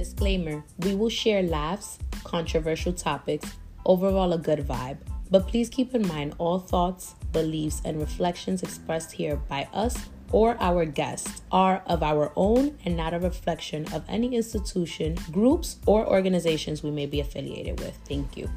Disclaimer We will share laughs, controversial topics, overall a good vibe. But please keep in mind all thoughts, beliefs, and reflections expressed here by us or our guests are of our own and not a reflection of any institution, groups, or organizations we may be affiliated with. Thank you.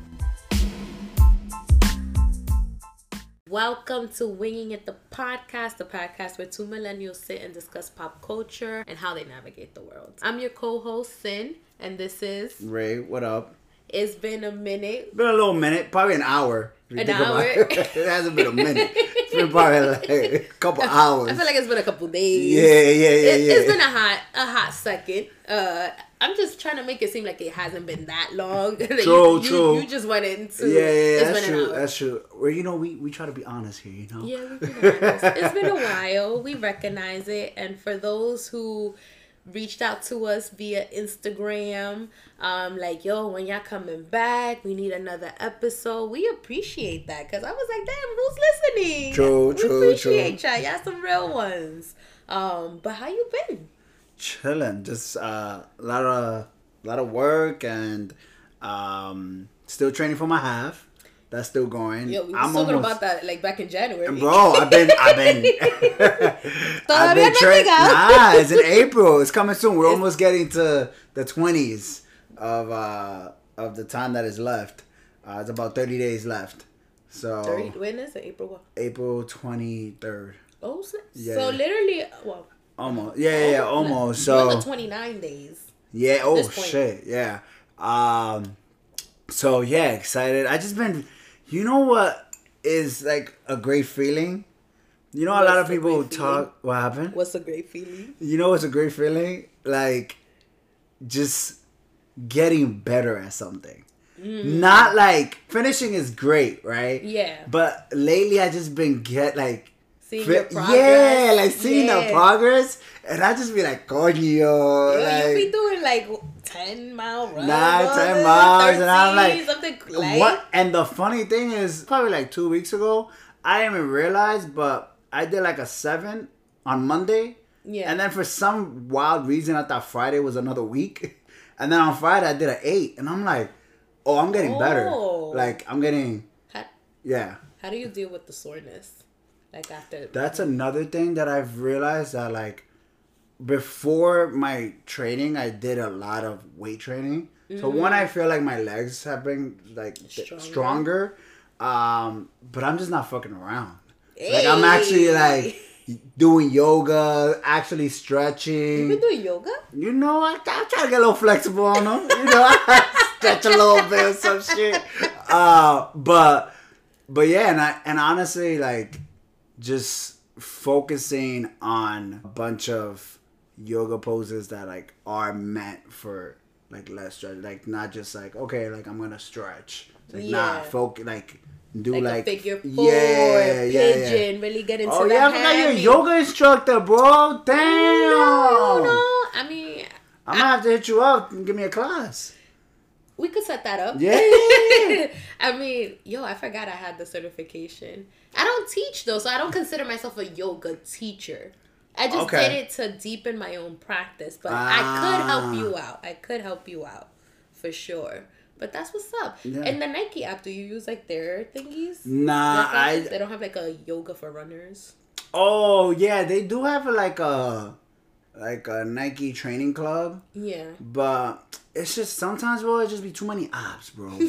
Welcome to Winging It, the podcast, the podcast where two millennials sit and discuss pop culture and how they navigate the world. I'm your co host, Cyn, and this is Ray. What up? It's been a minute. Been a little minute, probably an hour. An hour? It. it hasn't been a minute. It's been probably like a couple hours. I feel like it's been a couple days. Yeah, yeah, yeah, It, yeah. It's been a hot, a hot second. Uh, I'm just trying to make it seem like it hasn't been that long. That True, you, true. You, you just went into. yeah, yeah, it's that's true. That's true. Well, you know, we, we try to be honest here, you know? Yeah, we've been honest. it's been a while. We recognize it. And for those who reached out to us via Instagram, um, like, yo, when y'all coming back, we need another episode. We appreciate that because I was like, damn, who's listening? True, we true, appreciate y'all. Y'all some real ones. Um, but how you been? Chilling. Just uh, a lot of lot of work and um, still training for my half. That's still going. Yo, we were I'm talking almost- about that like back in January. Bro, I've been, I've been, I've train- llegado. Nah, it's in April. It's coming soon. We're almost getting to the twenties of uh of the time that is left. Uh, it's about thirty days left. So 30, when is it? April what? April twenty third. Oh, snap. Yeah. so literally, well, Almost. Yeah, yeah, yeah, almost. So the 29 days. yeah. Oh shit. Yeah. Um. So yeah, excited. I just been. You know what is like a great feeling. You know, a lot of people talk. What happened? What's a great feeling? You know what's a great feeling? Like just getting better at something. Not like finishing is great, right? Mm. Yeah. But lately I just been get like Seeing your progress. Yeah, like seeing Yeah. the progress and I just be like, coño, Yo, like you be doing like 10 mile runs. Nine, all 10 this, miles, and I'm like, something like what? And the funny thing is, probably like two weeks ago, I didn't even realize, but I did like a seven on Monday. Yeah. And then for some wild reason, I thought Friday was another week. And then on Friday, I did an eight. And I'm like, oh, I'm getting better. Oh. Like, I'm getting, How, yeah. how do you deal with the soreness? Like after. That's another thing that I've realized that, like, before my training, I did a lot of weight training. So one, I feel like my legs have been like Stronger. stronger. Um, but I'm just not fucking around. Like I'm actually like doing yoga, actually stretching. You been doing yoga? You know, I, I try to get a little flexible on them. You know, I stretch a little bit or some shit. Uh, but but yeah, and I and honestly, like just focusing on a bunch of yoga poses that like are meant for like less stretch, like not just like okay, like I'm gonna stretch. Like nah, Yeah. focus like do Like, like, figure four, yeah, yeah, yeah. pigeon, really get into Oh yeah, I forgot you're a yoga instructor, bro. Damn. No, no. I mean, I'm gonna have to hit you up and give me a class. We could set that up. Yeah. I mean, yo, I forgot I had the certification. I don't teach though, so I don't consider myself a yoga teacher. I just Okay. did it to deepen my own practice, but I could help Ah. you out. I could help you out for sure. But that's what's up. Yeah. And the Nike app, do you use like their thingies? Nah? I. they don't have like a yoga for runners. Oh yeah, they do have like a like a Nike training club, Yeah. but it's just sometimes, bro, it just be too many apps, bro.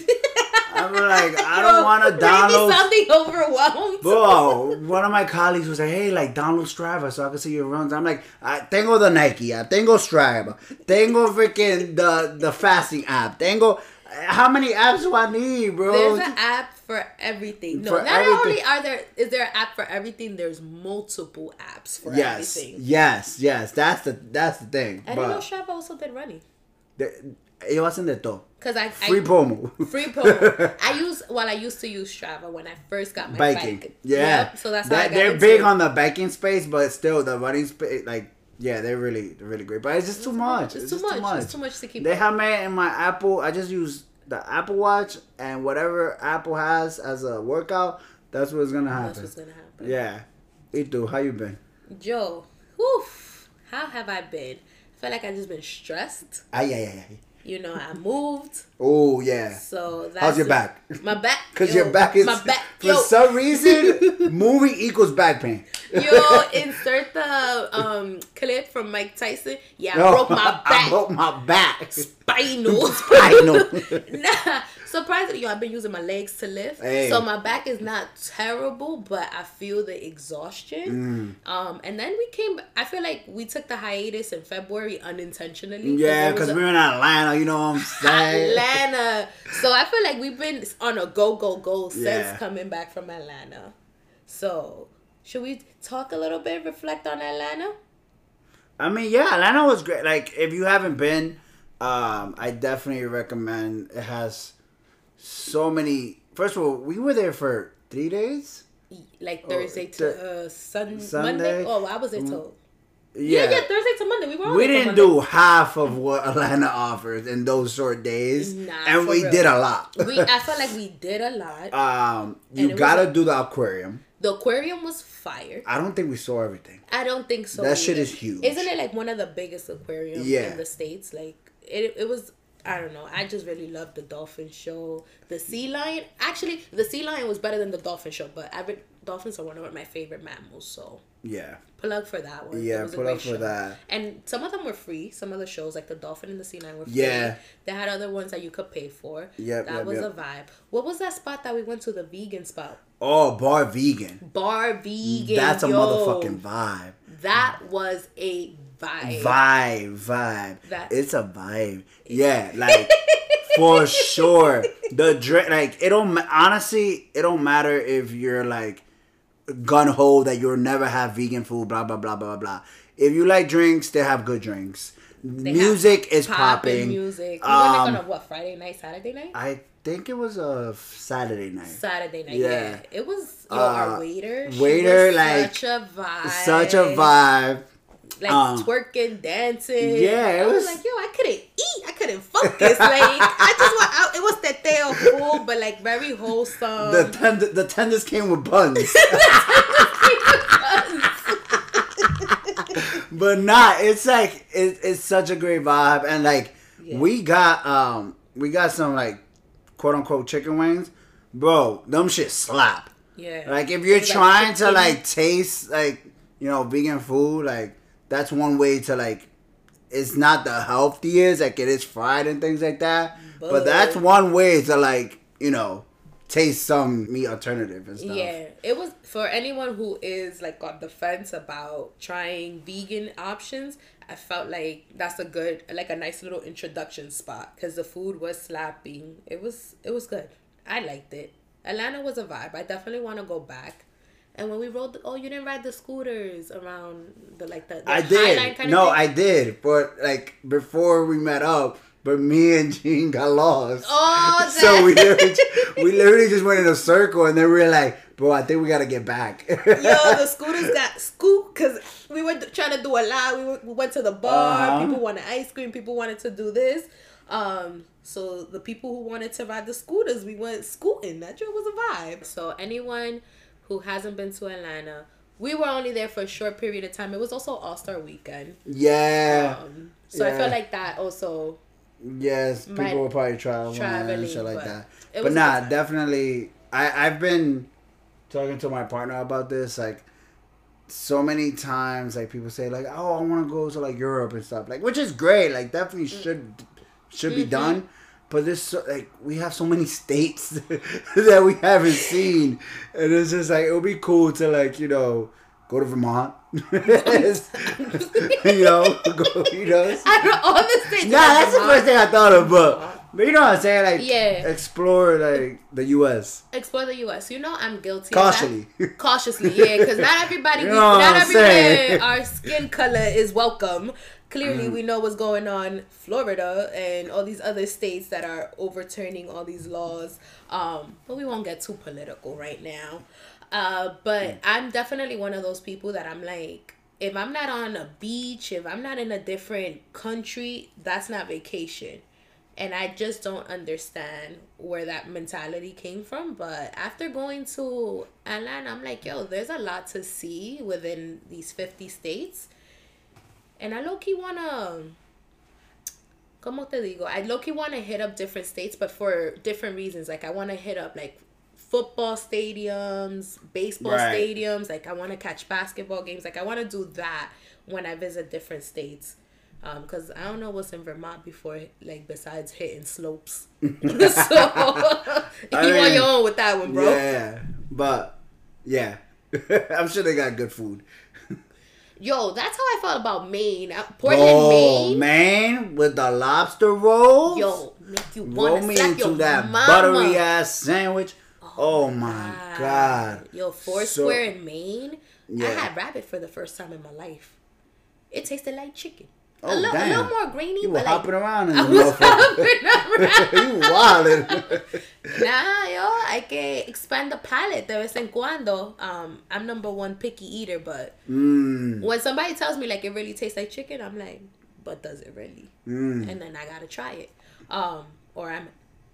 I'm like, I don't want to download. something overwhelmed. Bro, one of my colleagues was like, "Hey, like download Strava so I can see your runs." I'm like, "I tengo the Nike app, tengo Strava, tengo freaking the the fasting app, tengo." How many apps do I need, bro? There's an app for everything. No, For not everything. only are there is there an app for everything. There's multiple apps for yes, everything. yes, yes. That's the that's the thing. I didn't know Strava also did running the- wasn't de todo. because I Free I, promo. free promo. I use well, I used to use Strava when I first got my biking. bike. Yeah. Yep, so that's That- they're big it. on the biking space, but still the running space, like yeah, they're really they're really great. But it's just too much. It's, It's, too, just much. It's too much to keep. They up. have me in my Apple. I just use the Apple Watch and whatever Apple has as a workout. That's what's gonna happen. That's what's gonna happen. Yeah. Ito, how you been? Joe, whew, how have I been? I feel like I just been stressed. Ay, ay, ay, ay. You know, I moved. Oh yeah. So that's How's your back? My back. Because yo, your back is my back. for yo, some reason moving equals back pain. yo, insert the um clip from Mike Tyson. Yeah, I No, broke my back. I broke my back. Spinal. Spinal. nah, surprisingly, yo, I've been using my legs to lift, Hey. so my back is not terrible, but I feel the Mm. exhaustion. Um, and then we came. I feel like we took the hiatus in February unintentionally. Yeah, because we're in Atlanta, you know what I'm saying? Atlanta. So I feel like we've been on a go go go since Yeah. coming back from Atlanta. So should we talk a little bit, reflect on Atlanta? I mean, yeah, Atlanta was great. Like, if you haven't been, um, I definitely recommend. It has so many. First of all, we were there for three days. Like Thursday to th- uh, sun- Sunday? Monday. Oh, I was it told. Yeah, Yeah, yeah, Thursday to Monday. We were. we didn't do half of what Atlanta offers in those short days, Nah, and we real. did a lot. we I felt like we did a lot. um, you gotta a- do the aquarium. the aquarium was fire. I don't think we saw everything. I don't think so. That shit is huge. Isn't it like one of the biggest aquariums Yeah. in the states? Like it, it was. I don't know. I just really loved the dolphin show. The sea lion. Actually, the sea lion was better than the dolphin show. But I dolphins are one of my favorite mammals. So Yeah, plug for that one. Yeah. was a Put great up for show. that. And some of them were free. Some of the shows, like the dolphin and the sea lion, were free. Yeah. They had other ones that you could pay for. Yeah, That yep, was yep. a vibe. What was that spot that we went to? The vegan spot. Oh, bar vegan. Bar vegan. That's a yo. motherfucking vibe. That was a vibe. Vibe, vibe. That- it's a vibe. Yeah, like for sure. The drink, like it don't. Honestly, it don't matter if you're like gun ho that you'll never have vegan food. Blah blah blah blah blah. If you like drinks, they have good drinks. They music is poppin' popping. Music. We Um, went on a what Friday night, Saturday night, I think it was a Saturday night. Saturday night. yeah. Yeah, it was. Yo, Uh, our waiter. waiter, like, such a vibe. Such a vibe. Like um, twerking, dancing. yeah, it I was, was- like, yo, I couldn't eat. I couldn't focus. like, I just want. I, it was teteo full, but like very wholesome. The tender, the tenders came with buns. but nah, it's like it, it's such a great vibe, and like Yeah. we got um we got some like quote unquote chicken wings, bro. Them shit slap. yeah. Like if you're Like trying to like taste like you know vegan food, like that's one way to like. It's not the healthiest, like it is fried and things like that. But, But- that's one way to like you know taste some meat alternative and stuff. Yeah, it was for anyone who is like on the fence about trying vegan options. I felt like that's a good, like a nice little introduction spot because the food was slapping. It was, it was good. I liked it. Atlanta was a vibe. I definitely want to go back. And when we rode, the, oh, you didn't ride the scooters around the like the, the I did. kinda No, thing? I did. But like before we met up, but me and Gene got lost. Oh, so we literally, we literally just went in a circle, and then we were like, "Bro, I think we gotta get back." Yo, the scooters got scooped because we were trying to do a lot. We, went- we went to the bar. Uh-huh. People wanted ice cream. People wanted to do this. Um, so the people who wanted to ride the scooters, we went scooting. That trip was a vibe. So anyone who hasn't been to Atlanta, we were only there for a short period of time. It was also All Star Weekend. yeah. Um, so I Yeah. felt like that also. yes, people will probably travel and shit like but that. But nah, definitely. I I've been talking to my partner about this like. So many times, like people say, like, "Oh, I want to go to like Europe and stuff," like, which is great. Like, definitely Mm. should should be Mm-hmm. done. But this, so, like, we have so many states that we haven't seen, and it's just like it would be cool to like you know go to Vermont, you know, go, you know. Out of all the states, Nah, that's the first thing I thought of, but but you know what I'm saying, like Yeah. explore like the U.S. explore the U.S. You know, I'm guilty. cautiously. cautiously, yeah, because not everybody, You know not everywhere, our skin color is welcome. Clearly, Mm. we know what's going on Florida and all these other states that are overturning all these laws. Um, but we won't get too political right now. Uh, Mm. but I'm definitely one of those people that I'm like, if I'm not on a beach, if I'm not in a different country, that's not vacation. And I just don't understand where that mentality came from. But after going to Atlanta, I'm like, yo, there's a lot to see within these 50 states. And I low key wanna como te digo, I low key want to hit up different states, but for different reasons. Like I want to hit up like football stadiums, baseball Right. stadiums. Like I want to catch basketball games. Like I want to do that when I visit different states. Um, cause I don't know what's in Vermont before, like besides hitting slopes. so you I on your own with that one, bro. Yeah, but yeah, I'm sure they got good food. Yo, that's how I felt about Maine. Uh, Portland, oh, Maine. man, with the lobster rolls. Yo, make you wanna me slap into your that mama. buttery ass sandwich. Oh, my god. Yo, So- Foursquare in Maine. I had rabbit for the first time in my life. It tasted like chicken. Oh, a, li- a little more grainy, You were but hopping like, around in I the was motherfucker. hopping around. you wildin'. nah, yo, hay que expand the palate de vez en cuando. Um, I'm number one picky eater, but mm, when somebody tells me like it really tastes like chicken, I'm like, but does it really? mm. and then I gotta try it. Um, or I'm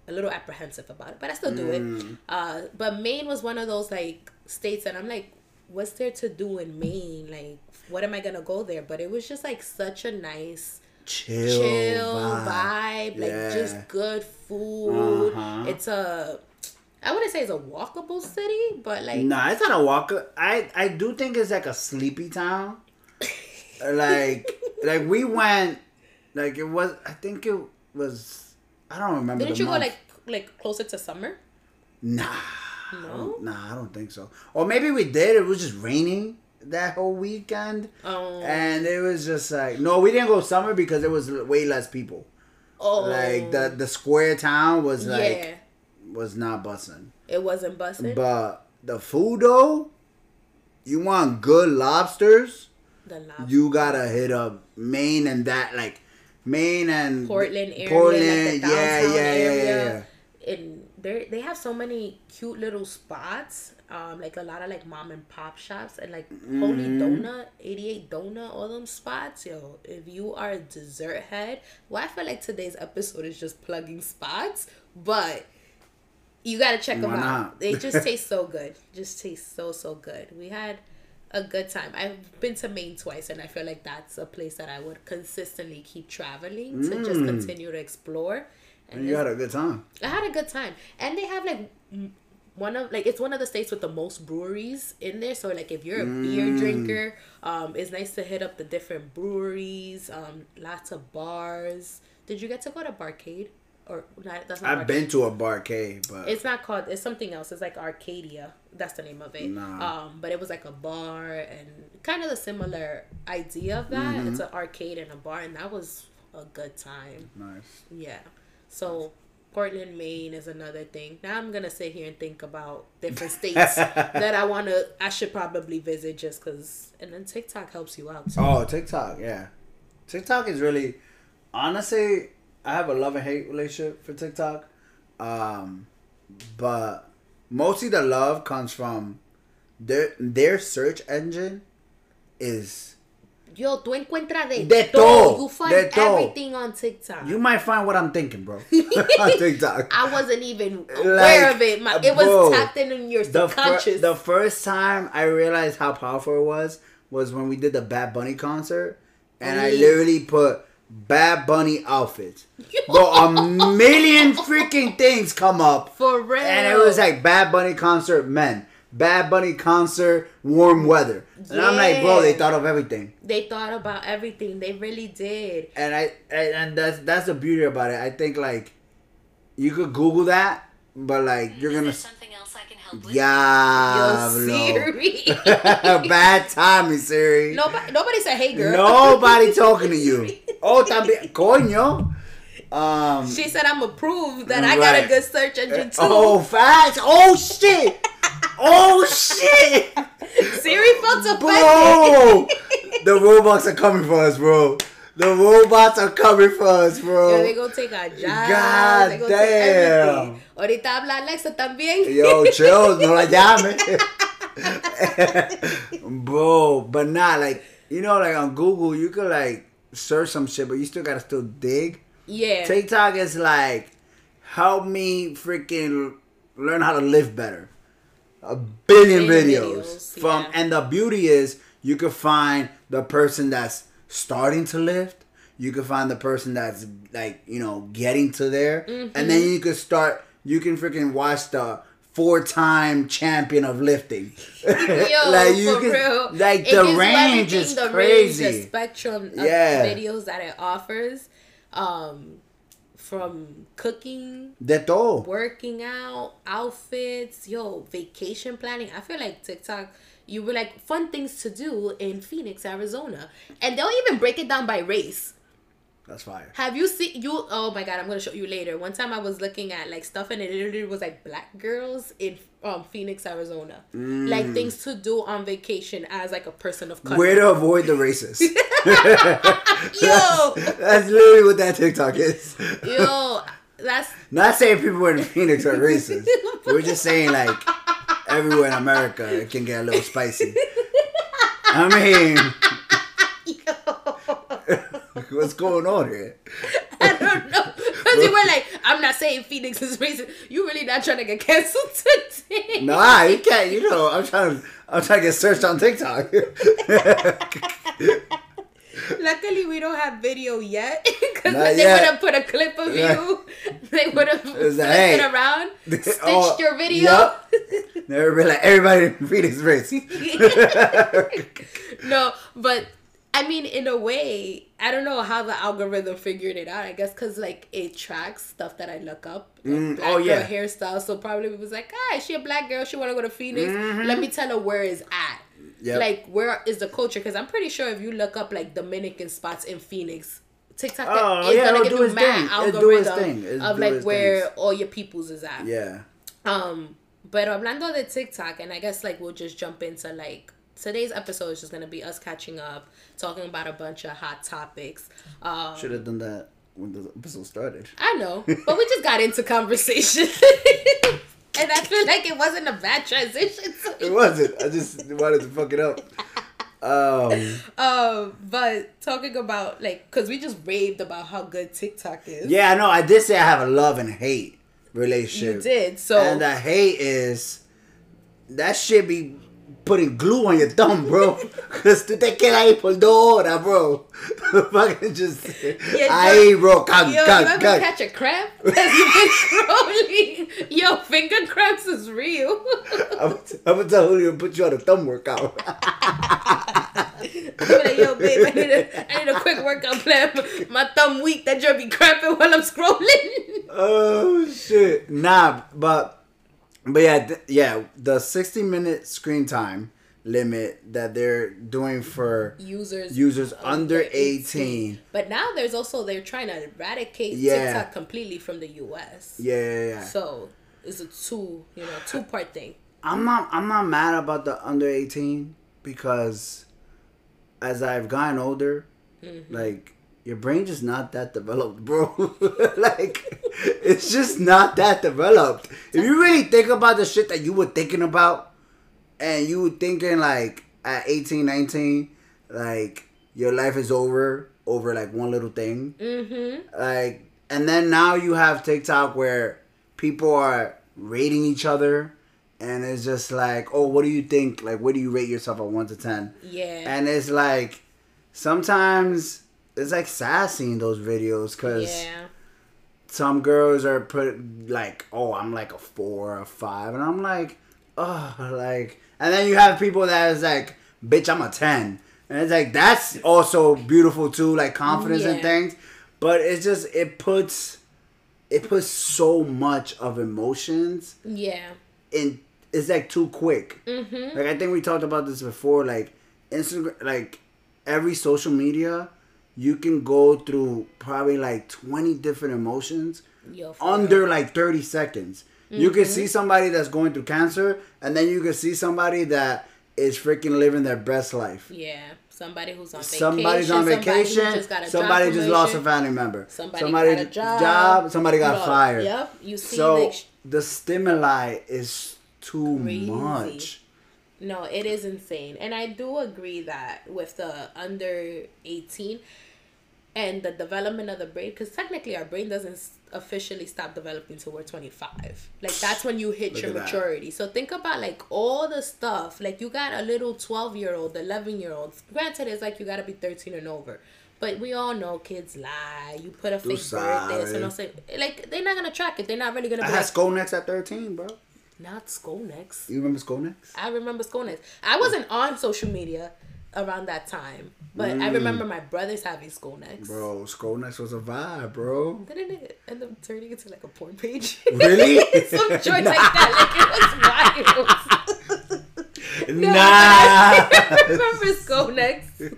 a little apprehensive about it, but I still do Mm. it. Uh, but Maine was one of those like states that I'm like, what's there to do in Maine? Like, what am I gonna go there? But it was just like such a nice, Chill, chill vibe. vibe, like Yeah. just good food. Uh-huh. It's a, I wouldn't say it's a walkable city, but like, no, it's not a walker. I I do think it's like a sleepy town. like like we went, like it was. I think it was. I don't remember. didn't you go like like closer to summer? Nah. No? Nah, I don't think so. Or maybe we did. It was just raining that whole weekend. Um, And it was just like no, we didn't go summer because there was way less people. oh, Like the the square town was like yeah, was not bussing. it wasn't busted. But the food though, you want good lobsters, the lobster. you gotta hit up Maine and that like Maine and Portland area, Portland, like the yeah, downtown yeah, yeah, yeah, And they they have so many cute little spots. Um, like a lot of like mom and pop shops and like Holy Mm-hmm. Donut, 88 Donut, all them spots. Yo, if you are a dessert head, well, I feel like today's episode is just plugging spots, but you gotta check them Why out. They just taste so good. Just taste so so good. We had a good time. I've been to Maine twice, and I feel like that's a place that I would consistently keep traveling to just Mm. continue to explore. And you had a good time. I had a good time, and they have like one of like it's one of the states with the most breweries in there. So like if you're a Mm. beer drinker, um, it's nice to hit up the different breweries. Um, lots of bars. Did you get to go to Barcade or not? That's not I've been to a barcade, but it's not called. It's something else. It's like Arcadia. That's the name of it. Nah. Um, but it was like a bar and kind of the similar idea of that. Mm-hmm. It's an arcade and a bar, and that was a good time. nice. Yeah. So Portland, Maine is another thing. Now I'm gonna sit here and think about different states that I wanna. I should probably visit just cause. And then TikTok helps you out. Too. Oh, TikTok, yeah. TikTok is really honestly I have a love and hate relationship for TikTok. Um but mostly the love comes from their their search engine is Yo, tú encuentras de, De todo. You find de everything on TikTok. you might find what I'm thinking, bro. on TikTok. I wasn't even aware Like, of it. My, it was tapped in your The, fir- the first time I realized how powerful it was was when we did the Bad Bunny concert, and I Mm. literally put Bad Bunny outfits. Bro, a million freaking things come up, For real. and it was like Bad Bunny concert men, Bad Bunny concert warm weather, and I'm like, bro, they thought of everything, they thought about everything. They really did. and I and, and that's that's the beauty about it. I think like you could Google that, but like you're Is gonna. there something else I can help with? Yeah, Yo, Siri. Bad timing, Siri. nobody, nobody said, "Hey, girl." Nobody talking to you. Oh, también, coño. Um. She said, "I'm approved that I got a good search engine too." Oh, facts. Oh shit. Oh shit. Siri felt offended. Bro, the robots are coming for us, bro. The robots are coming for us, bro. Yo, they gonna take our jobs. God they gonna damn. take. Ahorita habla Alexa también. Yo, chill, no la llame. Bro, but not like you know, like on Google, you could like search some shit, but you still gotta still dig. Yeah. TikTok is like, help me freaking learn how to live better. A billion Billion videos, videos, from, yeah. and the beauty is you can find the person that's starting to lift. You can find the person that's like you know getting to there, Mm-hmm. and then you can start. You can freaking watch the four-time champion of lifting. Yo, like you for can, real. like It the range is the range, crazy. the spectrum of Yeah. videos that it offers, um, from cooking, De todo. working out, outfits, yo, vacation planning. I feel like TikTok, you were like fun things to do in Phoenix, Arizona, and they'll even break it down by race. That's fire. Have you seen you? Oh my god, I'm gonna show you later. One time I was looking at like stuff and it literally was like black girls in um Phoenix, Arizona, like things to do on vacation as like a person of color. Where to avoid the racists. yo, That's literally what that TikTok is. yo, that's Not saying people in Phoenix are racist. We're just saying like everywhere in America it can get a little spicy. I mean, what's going on here? I don't know. Because you were like, I'm not saying Phoenix is racist. You really not trying to get canceled today. Nah, you can't. You know, I'm trying. to I'm trying to get searched on TikTok. Luckily, we don't have video yet. Because they would have put a clip of Yeah. you. They would have flipped like, hey. it around, stitched Oh, your video. yup. Never be like everybody in Phoenix racist. no, but I mean, in a way, I don't know how the algorithm figured it out. I guess because like it tracks stuff that I look up. Like Mm, oh, yeah. hairstyle. So probably it was like, ah, is she a black girl? She want to go to Phoenix. Let me tell her where is at. Mm-hmm. Yep. Like where is the culture? Because I'm pretty sure if you look up like Dominican spots in Phoenix. TikTok Oh, is yeah, gonna give you mad thing. It'll do its algorithm of like where things. all your peoples is at. yeah. Um, but hablando de TikTok, and I guess like we'll just jump into like today's episode is just gonna be us catching up, talking about a bunch of hot topics. Um, Should have done that when the episode started. I know, but we just got into conversation, and I feel like it wasn't a bad transition. So It wasn't. I just wanted to fuck it up. Um. um, but talking about like, cause we just raved about how good TikTok is. Yeah, I know. I did say I have a love and hate relationship. you did. So And the hate is that shit be putting glue on your thumb, bro. Cause tú te quedas ahí por dos horas, bro. Fucking just Yeah, ahí, bro. Cag, Yo, you cag, ever cag. catch a cramp? Because you've been scrolling. Yo, finger cramps is real. I'm, I'm gonna tell Julio to put you on a thumb workout. I'm like, yo, babe, I need a, I need a quick workout plan. My thumb weak. That joint be cramping while I'm scrolling. oh shit. Nah, but but yeah, th- yeah. The 60 minute screen time limit that they're doing for Users users under 18. But now there's also they're trying to eradicate Yeah. TikTok completely from the US. Yeah, yeah, yeah. So it's a two, you know, two part thing. I'm not I'm not mad about the under 18 because as I've gotten older, Mm-hmm. like your brain just not that developed, bro. like it's just not that developed. If you really think about the shit that you were thinking about and you were thinking like at 18, 19, like your life is over over like one little thing. Mm-hmm. Like, and then now you have TikTok where people are rating each other, and it's just like, oh, what do you think? Like, what do you rate yourself at one to ten? Yeah. And it's like, sometimes it's like sad seeing those videos because yeah. some girls are put like, oh, I'm like a four or a five, and I'm like, oh, like, and then you have people that is like, bitch, I'm a ten, and it's like that's also beautiful too, like confidence and things, but it's just it puts it puts so much of emotions Yeah. in. It's like too quick. Mm-hmm. Like I think we talked about this before. Like Instagram, like every social media, you can go through probably like twenty different emotions Yo, under real. like 30 seconds. You can Mm-hmm. see somebody that's going through cancer, and then you can see somebody that is freaking living their best life. Yeah. Somebody who's on vacation. Somebody's on somebody vacation. just got a Somebody just lost a family member. Somebody, got a job. Somebody got Look, fired. Yep. You see, So like, the stimuli is too Crazy. much. No, it is insane. And I do agree that with the under 18 and the development of the brain, because technically our brain doesn't officially stop developing till we're 25. Like, that's when you hit Look your at that. maturity. So think about like all the stuff. Like, you got a little 12 year old, 11 year old. Granted, it's like you got to be 13 and over. But we all know kids lie. You put a fake birthday, so no say like they're not gonna track it. They're not really gonna I be had like, Next at 13, bro. Not Sconex. You remember Sconex? I remember Sconex. I wasn't on social media around that time, but I remember my brothers having Sconex. Mm. Bro, Sconex was a vibe, bro. Didn't it end up turning into like a porn page? Really? Some joint like that. Like it was wild. No, nah. I remember Sconex.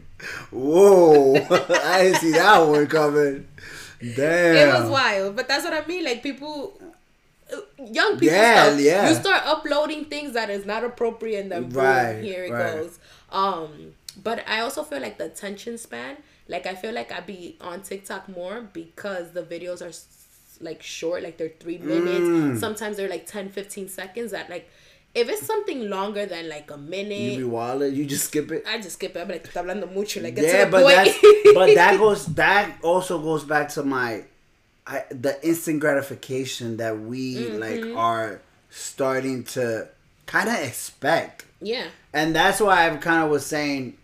Whoa. I didn't see that one coming. Damn. It was wild, but that's what I mean. Like people, young people, Yeah, stuff, yeah. You start uploading things that is not appropriate, and then boom, Right, here it right. goes. Um, but I also feel like the attention span. Like I feel like I'd be on TikTok more because the videos are like short, like they're three minutes. Mm. Sometimes they're like 10, 15 seconds. That like, if it's something longer than like a minute. You be you just skip it. I just skip it. I'm like, "Está hablando mucho." Like, yeah, but that's but that goes that also goes back to my I, the instant gratification that we Mm-hmm. like are starting to kind of expect. yeah, and that's why I kind of was saying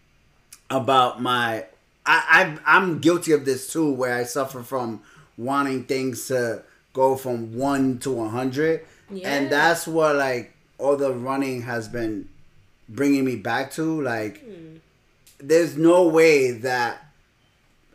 about my I, I I'm guilty of this too, where I suffer from wanting things to go from one to a hundred, Yeah. and that's what like all the running has been bringing me back to. Like, there's no way that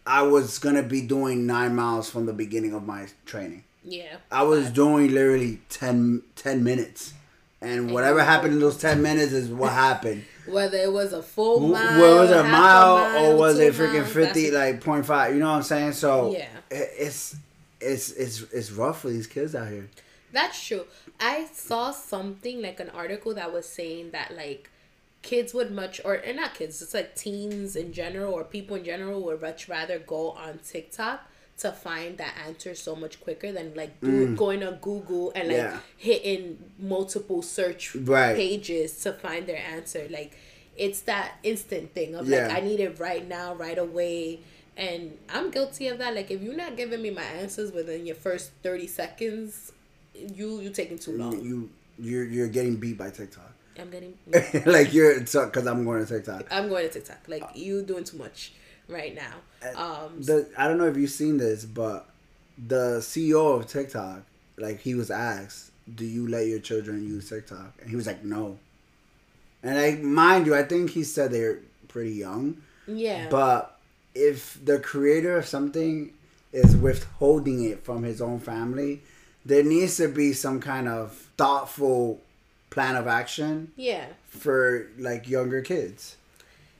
I was gonna be doing nine miles from the beginning of my training. yeah. I was doing literally 10, 10 minutes. And whatever happened in those 10 minutes is what happened. Whether it was a full mile, was it a half mile, or was it freaking miles, 50, like 0.5? You know what I'm saying? So Yeah. it's it's it's it's rough for these kids out here. That's true. I saw something like an article that was saying that like kids would much or and not kids, it's like teens in general or people in general would much rather go on TikTok to find that answer so much quicker than like do, going on Google and like Mm. Yeah. hitting multiple search Right. pages to find their answer. Like it's that instant thing of Yeah. like I need it right now, right away. And I'm guilty of that. Like if you're not giving me my answers within your first thirty seconds, you you're taking too long. You you're you're getting beat by TikTok. I'm getting. like you're because I'm going to TikTok. I'm going to TikTok. Like you doing too much right now. Um. The I don't know if you've seen this, but the CEO of TikTok, like he was asked, "Do you let your children use TikTok?" And he was like, "No." And like, mind you, I think he said they're pretty young. Yeah. But if the creator of something is withholding it from his own family, there needs to be some kind of thoughtful plan of action yeah. for like younger kids.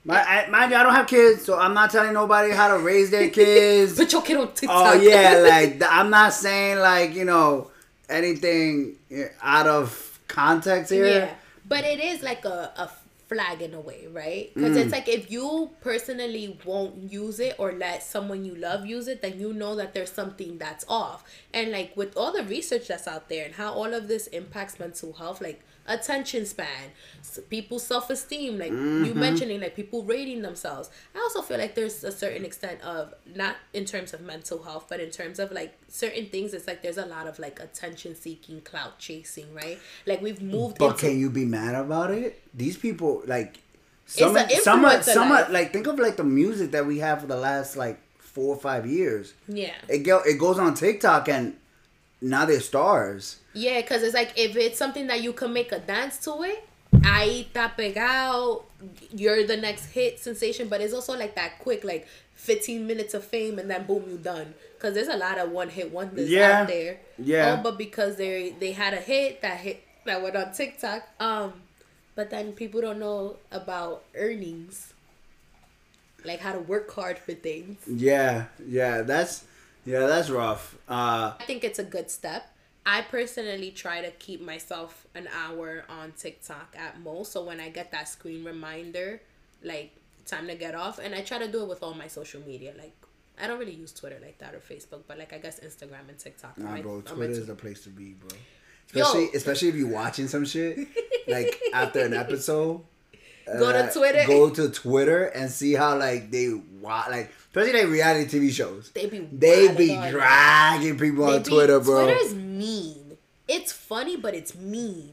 My, I, mind you, I don't have kids, so I'm not telling nobody how to raise their kids. Put your kid on TikTok. oh yeah, like I'm not saying like you know anything eh, out of context here. Yeah, but it is like a, a flag in a way, right? Because Mm. it's like if you personally won't use it or let someone you love use it, then you know that there's something that's off. And like with all the research that's out there and how all of this impacts mental health, like attention span, people's self esteem, like you Mm-hmm. mentioning, like people rating themselves. I also feel like there's a certain extent of not in terms of mental health, but in terms of like certain things. It's like there's a lot of like attention seeking, clout chasing, right? Like we've moved But into can you be mad about it? These people like some an some some life. like think of like the music that we have for the last like four or five years. yeah. It go it goes on TikTok and now they're stars. Yeah, because it's like if it's something that you can make a dance to it, ahí está pegado, you're the next hit sensation. But it's also like that quick, like 15 minutes of fame and then boom, you're done. Because there's a lot of one hit wonders Yeah, out there. yeah. Oh, but because they they had a hit, that hit that went on TikTok. Um, but then people don't know about earnings, like how to work hard for things. Yeah, yeah, that's yeah, that's rough. Uh I think it's a good step. I personally try to keep myself an hour on TikTok at most. So when I get that screen reminder, like time to get off, and I try to do it with all my social media. Like I don't really use Twitter like that or Facebook, but like I guess Instagram and TikTok. Nah, my- bro, Twitter is the place to be, bro. Yo. Especially, especially if you're watching some shit, like after an episode. Go to uh, Twitter. Go to Twitter and see how like they wa- like, especially like reality TV shows. They be They be dragging people They on be- Twitter, bro. Twitter's mean. It's funny, but it's mean.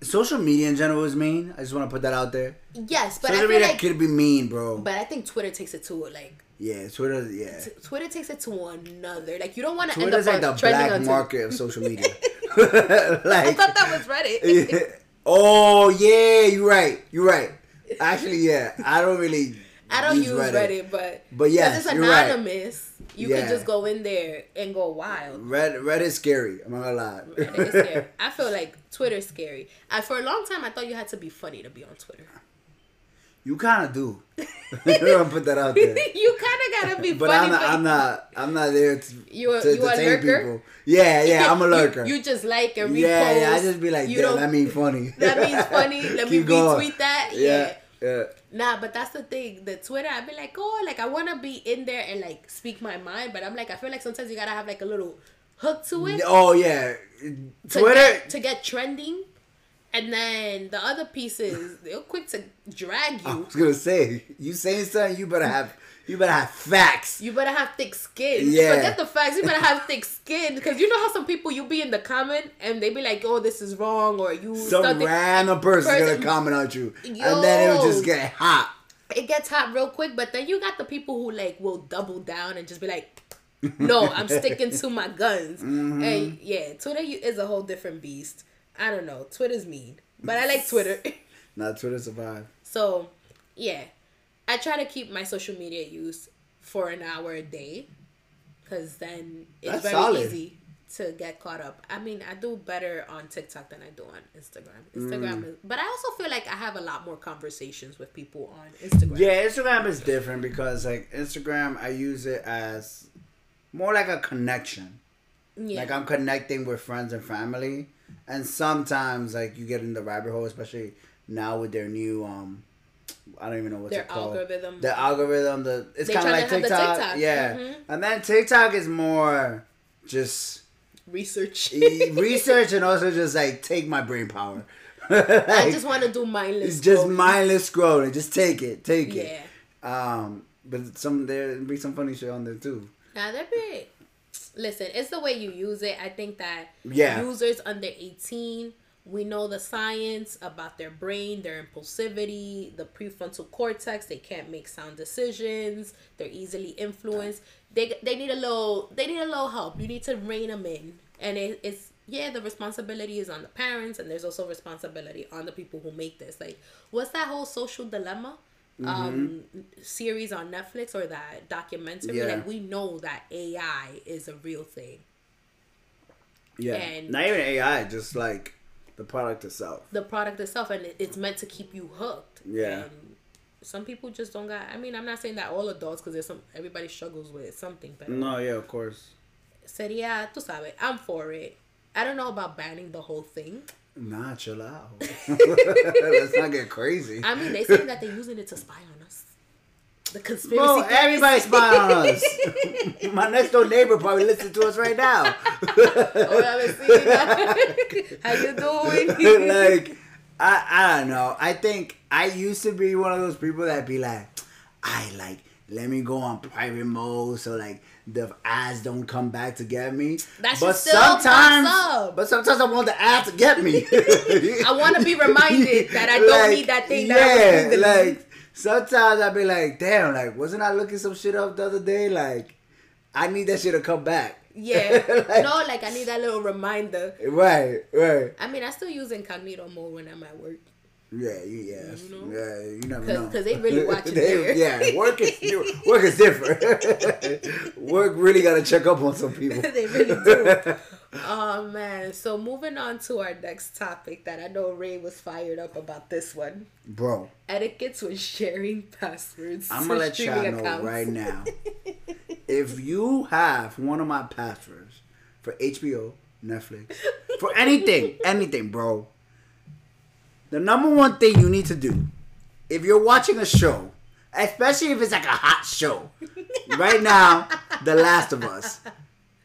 social media in general is mean. I just want to put that out there. Yes, but social I feel media like, could be mean, bro. but I think Twitter takes it to like yeah, Twitter. Yeah, t- Twitter takes it to another. Like you don't want to end up like on the black market of social media. like, I thought that was Reddit. oh yeah, you're right. You're right. Actually, yeah, I don't really. I don't use Reddit, but But 'cause yes, it's you're right. anonymous. You Yeah. can just go in there and go wild. Red Reddit's scary. I'm not gonna lie. Reddit is scary. I feel like Twitter's scary. I, for a long time, I thought you had to be funny to be on Twitter. you kind of do. I'm gonna put that out there. you kind of gotta be But funny. I'm not. but I'm not. I'm not there to, You a- to you a entertain lurker? people. Yeah, yeah. I'm a lurker. You, just like and repost. yeah, yeah. I just be like, You that mean funny. that means funny. Let me Keep going. retweet that. Yeah, yeah. Uh, nah, but that's the thing. The Twitter, I'd be like, oh, like I want to be in there and like speak my mind, but I'm like, I feel like sometimes you gotta have like a little hook to it. Oh yeah, to Twitter. get, to get trending, and then the other pieces they're quick to drag you. I was gonna say, you saying something, you better have, you better have facts. You better have thick skin. Yeah. Forget the facts. You better have thick skin because you know how some people you be in the comment and they be like, "Oh, this is wrong," or you Some something. random person- gonna comment on you, and then it'll just get hot. It gets hot real quick, but then you got the people who like will double down and just be like, "No, I'm sticking to my guns." Mm-hmm. And yeah, Twitter is a whole different beast. I don't know. Twitter's mean, but I like Twitter. Not Twitter survive. So, yeah, I try to keep my social media use for an hour a day, because then it's That's very solid. easy to get caught up. I mean, I do better on TikTok than I do on Instagram. Instagram, Mm. is, but I also feel like I have a lot more conversations with people on Instagram. Yeah, Instagram is different because like Instagram, I use it as more like a connection. yeah. Like I'm connecting with friends and family, and sometimes like you get in the rabbit hole, especially now with their new um, I don't even know what's Their algorithm. The algorithm, the it's kind of like TikTok, TikTok. yeah. Mhm. And then TikTok is more just research. research and also just like take my brain power. I just want to do mindless. it's just scrolling. mindless scrolling. Just take it, take Yeah. it. Um, but some there be some funny shit on there too. Now there be. Listen, it's the way you use it. I think that Yeah. users under eighteen, we know the science about their brain, their impulsivity, the prefrontal cortex. They can't make sound decisions. They're easily influenced. They they need a little. They need a little help. You need to rein them in, and it, it's yeah. The responsibility is on the parents, and there's also responsibility on the people who make this. Like, what's that whole social dilemma? um series on Netflix or that documentary Yeah. like we know that AI is a real thing. Yeah, And- not even AI, just like the product itself. The product itself and it, it's meant to keep you hooked. Yeah. And some people just don't got I mean, I'm not saying that all adults cuz there's some everybody struggles with something but No, yeah, of course. sería, tú sabes, I'm for it. I don't know about banning the whole thing. Nah, chill out. Let's not get crazy. I mean, they say that they're using it to spy on. The conspiracy Bro, theories. everybody's spying on us. My next door neighbor probably listening to us right now. Oh, I haven't seen that. How you doing? like, I, I don't know. I think I used to be one of those people that be like, I like, let me go on private mode so like the ads don't come back to get me. That but sometimes, but sometimes I want the ad to get me. I want to be reminded that I don't need that thing that I yeah, like sometimes I be like, damn, like wasn't I looking some shit up the other day? Like, I need that shit to come back. Yeah. Like, no, like I need that little reminder. Right, right. I mean, I still use incognito mode when I'm at work. Yeah, yeah, You know? yeah. You never 'Cause- know 'cause they really watching They- there. Yeah, work is work is different. work really got to check up on some people. they really do. Oh man. So moving on to our next topic that I know Ray was fired up about this one. Bro, Etiquettes when sharing passwords. I'm gonna let y'all know accounts. right now. if you have one of my passwords for HBO, Netflix, for anything, anything, bro, the number one thing you need to do if you're watching a show, especially if it's like a hot show, right now, The Last of Us,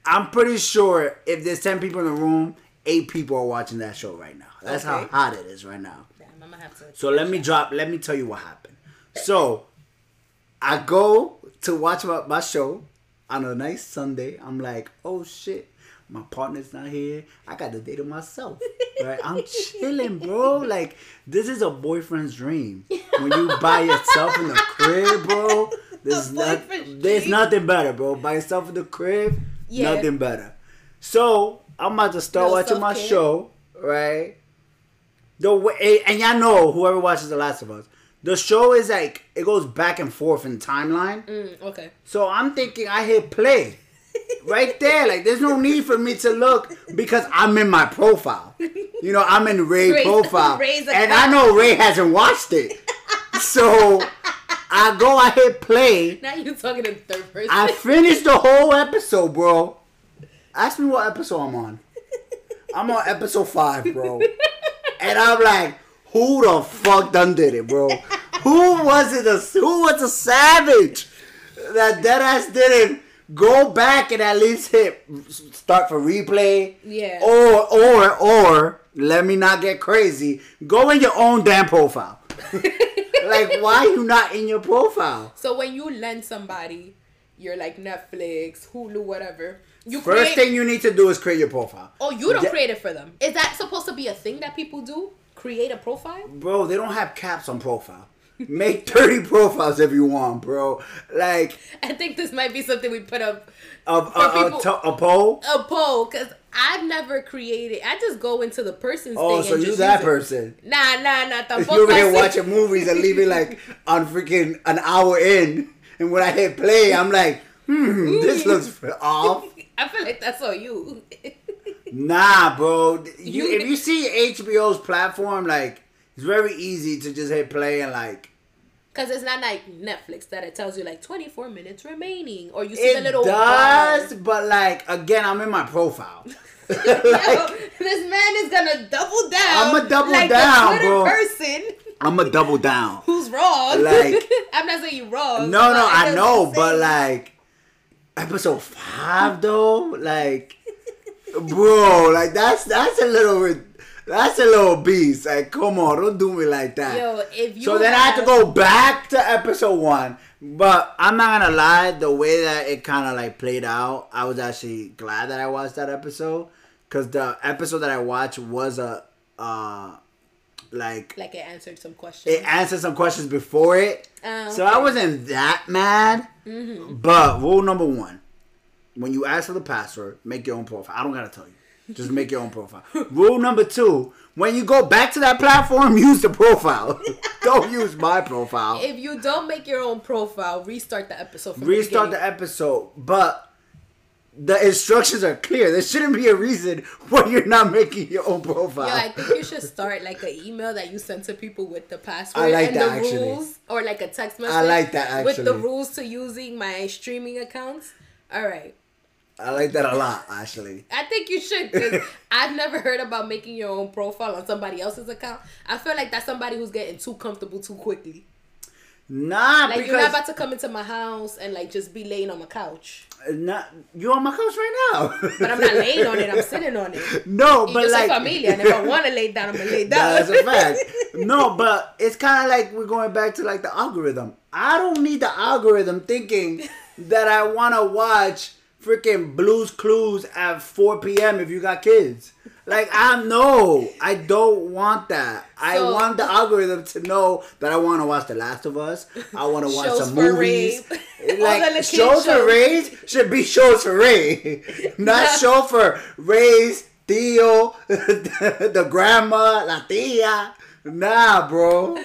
I'm pretty sure if there's 10 people in the room, eight people are watching that show right now. That's how hot it is right now. Damn, I'm gonna have to. So let me drop. Let me tell you what happened. So I go to watch my, my show on a nice Sunday. I'm like, oh shit, My partner's not here. I got the day to myself. Right? I'm chilling, bro. Like this is a boyfriend's dream. When you by yourself in the crib, bro. There's, not, there's nothing better, bro. By yourself in the crib, Yeah. nothing better. So I'm about to start watching my show, right? The way, and y'all know whoever watches The Last of Us, the show is like it goes back and forth in timeline. Mm, okay. So I'm thinking I hit play right there. Like there's no need for me to look because I'm in my profile. You know, I'm in Ray Ray's- profile, Ray's and I know Ray hasn't watched it. So I go, I hit play. Now you're talking in third person. I finished the whole episode, bro. Ask me what episode I'm on. I'm on episode five, bro. And I'm like, who the fuck done did it, bro? Who was it? A, who was a savage that dead ass didn't go back and at least hit start for replay? Yeah. Or or or let me not get crazy. Go in your own damn profile. like, why you not in your profile? so when you lend somebody, you're like Netflix, Hulu, whatever. You First create. thing you need to do is create your profile. oh, you don't Yeah. create it for them. Is that supposed to be a thing that people do? Create a profile? Bro, they don't have caps on profile. Make 30 profiles if you want, bro. Like, I think this might be something we put up a, a, a, to- a poll. a poll because I've never created. I just go into the person's face. Oh, so you that it. person. Nah, nah, nah. Tampoco You over here watching movies and leaving like on freaking an hour in. And when I hit play, I'm like, hmm, this looks off. I feel like that's all you. Nah, bro. You- if you see HBO's platform, like, it's very easy to just hit play and like, Because it's not like Netflix that it tells you like 24 minutes remaining. Or you see the little. it does, bar. but like, again, I'm in my profile. Yo, Like, this man is gonna double down. I'ma double like down, bro. person I'm a double down. who's wrong. Like- I'm not saying you wrong. No, no, I know, but like episode five though, like bro, like that's that's a little that's a little beast. Like, come on, don't do me like that. Yo, if you so then I have to go back to episode one. But I'm not gonna lie, the way that it kind of like played out, I was actually glad that I watched that episode because the episode that I watched was a uh like like it answered some questions. it answered some questions before it. Oh, So okay. Mm-hmm. I wasn't that mad. But rule number one, when you ask for the password, make your own profile. I don't gotta tell you. Just make your own profile. rule number two, when you go back to that platform, use the profile. don't use my profile. if you don't make your own profile, restart the episode. From Restart the the episode. But the instructions are clear. There shouldn't be a reason why you're not making your own profile. Yo, I think you should start like an email that you send to people with the password like and the actually. rules, or like a text message. I like that, actually. with the rules to using my streaming accounts. All right, I like that a lot, actually. I think you should because I've never heard about making your own profile on somebody else's account. I feel like that's somebody who's getting too comfortable too quickly. Nah, Like because you're not about to come into my house and like just be laying on my couch. not, you on my couch right now. But I'm not laying on it. I'm sitting on it. No, Y but like familia, and if I want to lay down, I'm gonna lay down. that's a fact. No, but it's kind of like we're going back to like the algorithm. I don't need the algorithm thinking that I want to watch freaking Blue's Clues at 4 p.m. if you got kids. Like I know, I don't want that. I want the algorithm to know that I want to watch The Last of Us. I want to watch some movies. Ray. All the Like shows for shows. Ray should be shows for Ray, not show for Ray's Theo, the grandma, la tia. Nah, bro.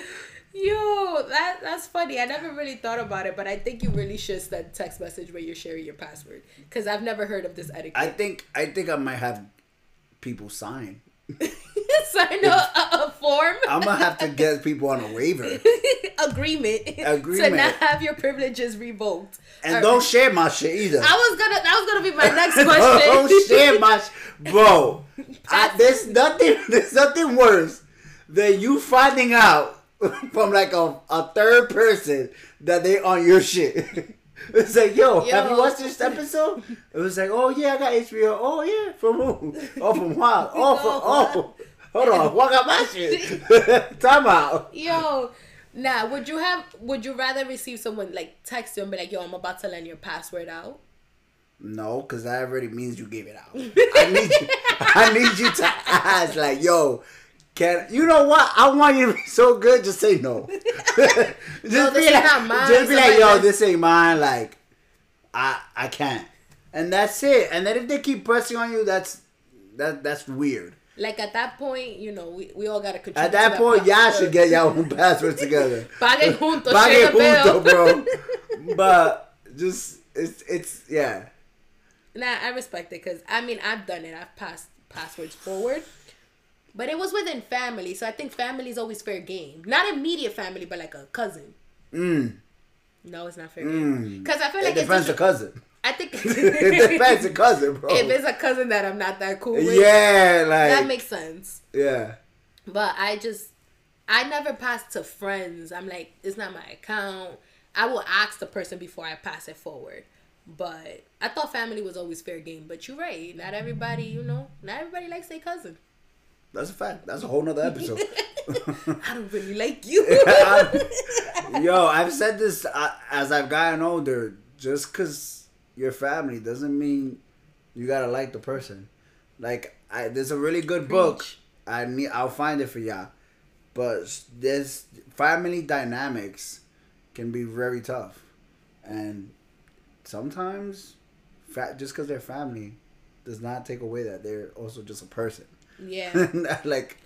Yo, that that's funny. I never really thought about it, but I think you really should send text message where you're sharing your password because I've never heard of this etiquette. I think I think I might have people sign. Sign a, a, form I'm gonna have to get people on a waiver agreement, to Agreement. not have your privileges revoked. and Or- don't share my shit either. I was gonna. That was gonna be my next question. don't share my sh- bro. I, there's nothing. There's nothing worse than you finding out from like a, a third person that they on your shit. It's like, yo, have you watched this episode? It was like, oh yeah, I got HBO. Oh yeah, from who? Oh, from what? Oh, from oh. Hold on, what got my shit? Time out. Yo, nah. Would you have? Would you rather receive someone like text you and be like, "Yo, I'm about to lend your password out," No, because that already means you gave it out. I need you. I need you to ask, like, yo, can you know what? I want you to be so good. Just say no. just No, this be like, just be like, yo, this ain't mine. Like, I I can't. And that's it. And then if they keep pressing on you, that's that that's weird. Like at that point, you know, we, we all gotta contribute. At that to point, y'all should get y'all own passwords together. Paguen juntos, Pague share the junto, bro. But just it's it's yeah. Nah, I respect it because I mean I've done it. I've passed passwords forward, but it was within family, so I think family is always fair game. Not immediate family, but like a cousin. Mm. No, it's not fair game because I feel It like it's depends the just, cousin. I think it depends the cousin, bro. if it's a cousin that I'm not that cool with, yeah, like that makes sense. yeah. But I just I never pass to friends. I'm like, it's not my account. I will ask the person before I pass it forward. But I thought family was always fair game. But you're right. Not everybody, you know, not everybody likes their cousin. That's a fact. That's a whole nother episode. I don't really like you. Yo, I've said this uh, as I've gotten older. Just because you're family doesn't mean you gotta like the person. Like, I, there's a really good book. I need. I'll find it for y'all. But this family dynamics can be very tough, and sometimes, fa- just because they're family, does not take away that they're also just a person. Yeah. like,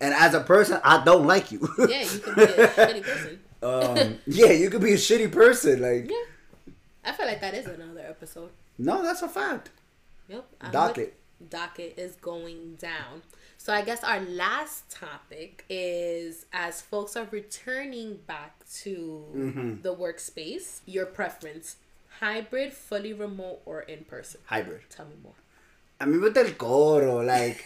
and as a person, I don't like you. Yeah, you can be a shitty person. um, yeah, you could be a shitty person. Like, Yeah. I feel like that is another episode. no, that's a fact. Yep. I'm Docket. docket is going down. So I guess our last topic is as folks are returning back to Mm-hmm. the workspace, your preference, hybrid, fully remote, or in person. Hybrid. Tell me more. I mean, with el coro, like,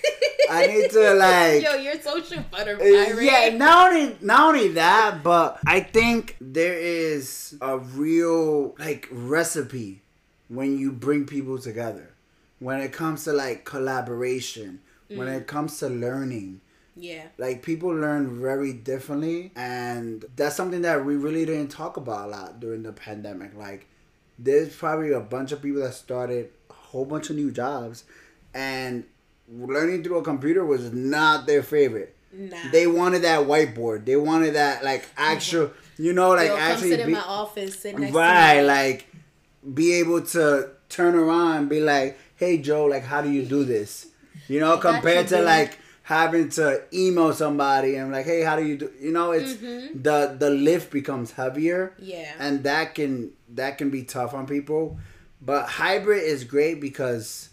I need to like. Yo, you're social butterfly, right? yeah, not only not only that, but I think there is a real like recipe when you bring people together. When it comes to like collaboration, when Mm. it comes to learning, Yeah. like people learn very differently and that's something that we really didn't talk about a lot during the pandemic like there's probably a bunch of people that started a whole bunch of new jobs and learning through a computer was not their favorite. Nah. they wanted that whiteboard. They wanted that like actual you know like Yo, come actually sit in my office, sit next right like be able to turn around and be like hey joe like how do you do this? You know compared to like having to email somebody and like hey how do you do? You know it's Mm-hmm. the the lift becomes heavier. Yeah. and that can that can be tough on people. But hybrid is great because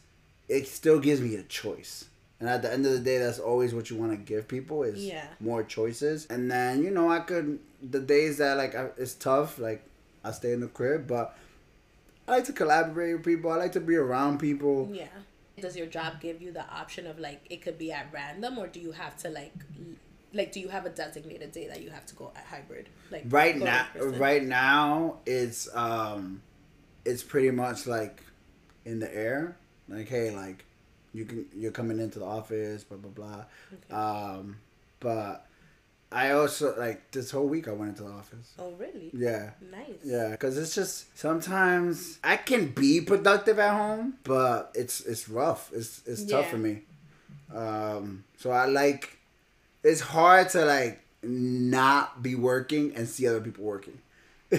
it still gives me a choice and at the end of the day that's always what you want to give people is Yeah. more choices and then you know i could the days that like I, it's tough like i stay in the crib but i like to collaborate with people i like to be around people Yeah. Does your job give you the option of like it could be at random or do you have to like like do you have a designated day that you have to go at hybrid? Like right now right now it's um it's pretty much like in the air like hey like you can you're coming into the office blah blah blah. Okay. um but i also like this whole week i went into the office. Oh really? yeah. Nice. yeah because it's just sometimes i can be productive at home but it's it's rough. It's it's tough for me. Um so i like it's hard to like not be working and see other people working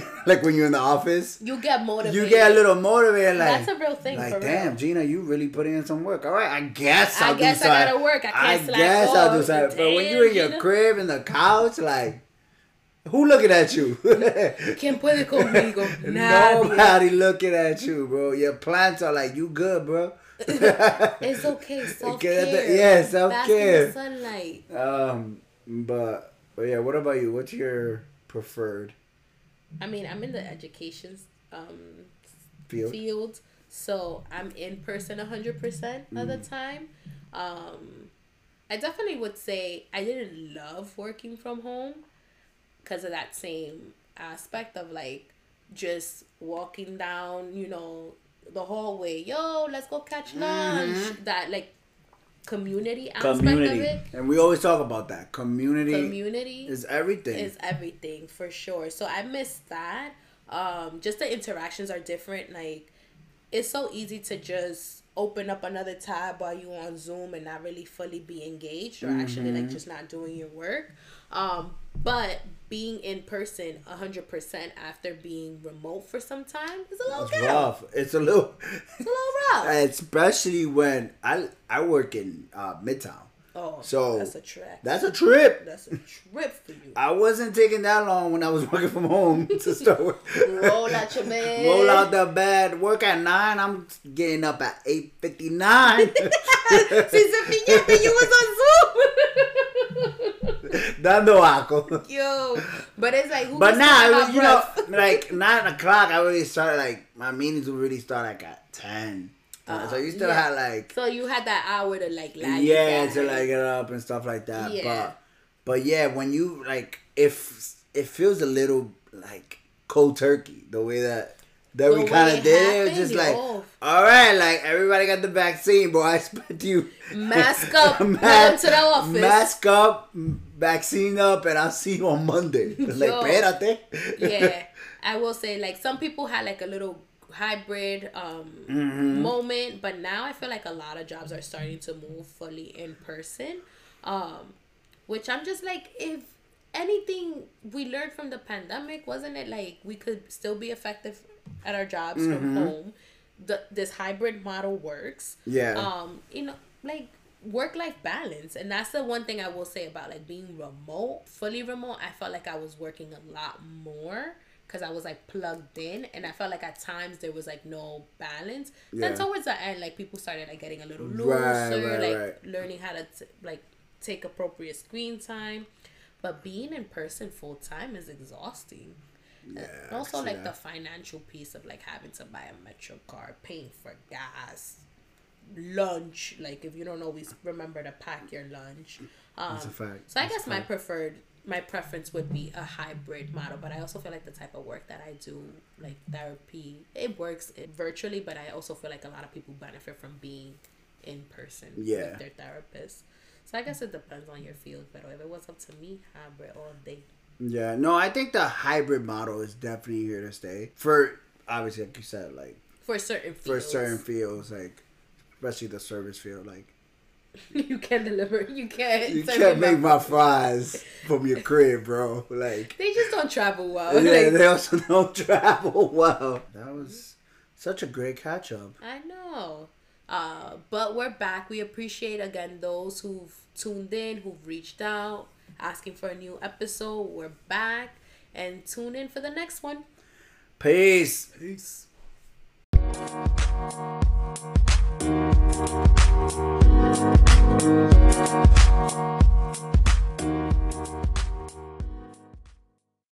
like when you're in the office You get motivated. you get a little motivated like That's a real thing, like damn real. gina you really putting in some work all right i guess I i'll guess do I gotta work. I can't slack guess i'll do off. something but when you're in your Gina. crib in the couch like who looking at you ¿Quién puede conmigo? Nadie. Nobody looking at you, bro. Your plants are like, you good, bro. It's okay. Self care. yeah, in the sunlight. um, but, but yeah, what about you? What's your preferred I mean, I'm in the education um, field? field, so I'm in person 100% of the time. Um, I definitely would say I didn't love working from home because of that same aspect of like just walking down, you know, the hallway. Yo, let's go catch lunch. That like community aspect Community, of it. and we always talk about that. Community, Community is everything. is everything for sure. So I miss that. Um, just the interactions are different. Like it's so easy to just open up another tab while you on Zoom and not really fully be engaged or actually like just not doing your work. Um, but being in person 100% after being remote for some time is a little It's rough. It's a little, It's a little rough. especially when I I work in uh, Midtown. Oh, So that's a trip. That's a trip. That's a trip for you. I wasn't taking that long when I was working from home to start. Roll out your bed. Roll out the bed, work at nine. I'm getting up at eight fifty nine. Si se piñata, you was on Zoom. Dando aco. Yo, but it's like, who But now, have you know, like nine o'clock, I really started like my meetings would really start like at ten. Uh, so you still yeah. had like So you had that hour to like yeah to like get up and stuff like that. Yeah. But but yeah, when you like if it feels a little like cold turkey the way that that The we kind of did it, was just like yo. all right, like everybody got the vaccine, bro. I expect you Mask up, Ma- come to the office. mask up, vaccine up, and I'll see you on Monday. like, espérate. yeah, I will say like some people had like a little hybrid um Mm-hmm. moment, but now I feel like a lot of jobs are starting to move fully in person. Um, which I'm just like, if anything we learned from the pandemic, wasn't it like we could still be effective at our jobs Mm-hmm. from home? The this hybrid model works. Yeah. Um, you know, like work life balance and that's the one thing i will say about like being remote fully remote i felt like i was working a lot more because i was like plugged in and i felt like at times there was like no balance Yeah. then towards the end like people started like getting a little looser Right, right, like right. learning how to t- like take appropriate screen time but being in person full time is exhausting Yeah, I also like the financial piece of like having to buy a metro card paying for gas lunch like if you don't always remember to pack your lunch um, That's a fact. so i That's guess my preferred my preference would be a hybrid model but i also feel like the type of work that i do like therapy it works virtually but i also feel like a lot of people benefit from being in person Yeah. with their therapist so i guess it depends on your field but if it was up to me hybrid all day Yeah, no, I think the hybrid model is definitely here to stay. For obviously, like you said, like for certain for certain fields, like especially the service field, like you can deliver you can't you can't make my fries from your crib, bro. Like they just don't travel well yeah, Like, they also don't travel well. That was such a great catch up. I know. Uh, but we're back. We appreciate again those who've tuned in, who've reached out, asking for a new episode. We're back and tune in for the next one. Peace. Peace. Thank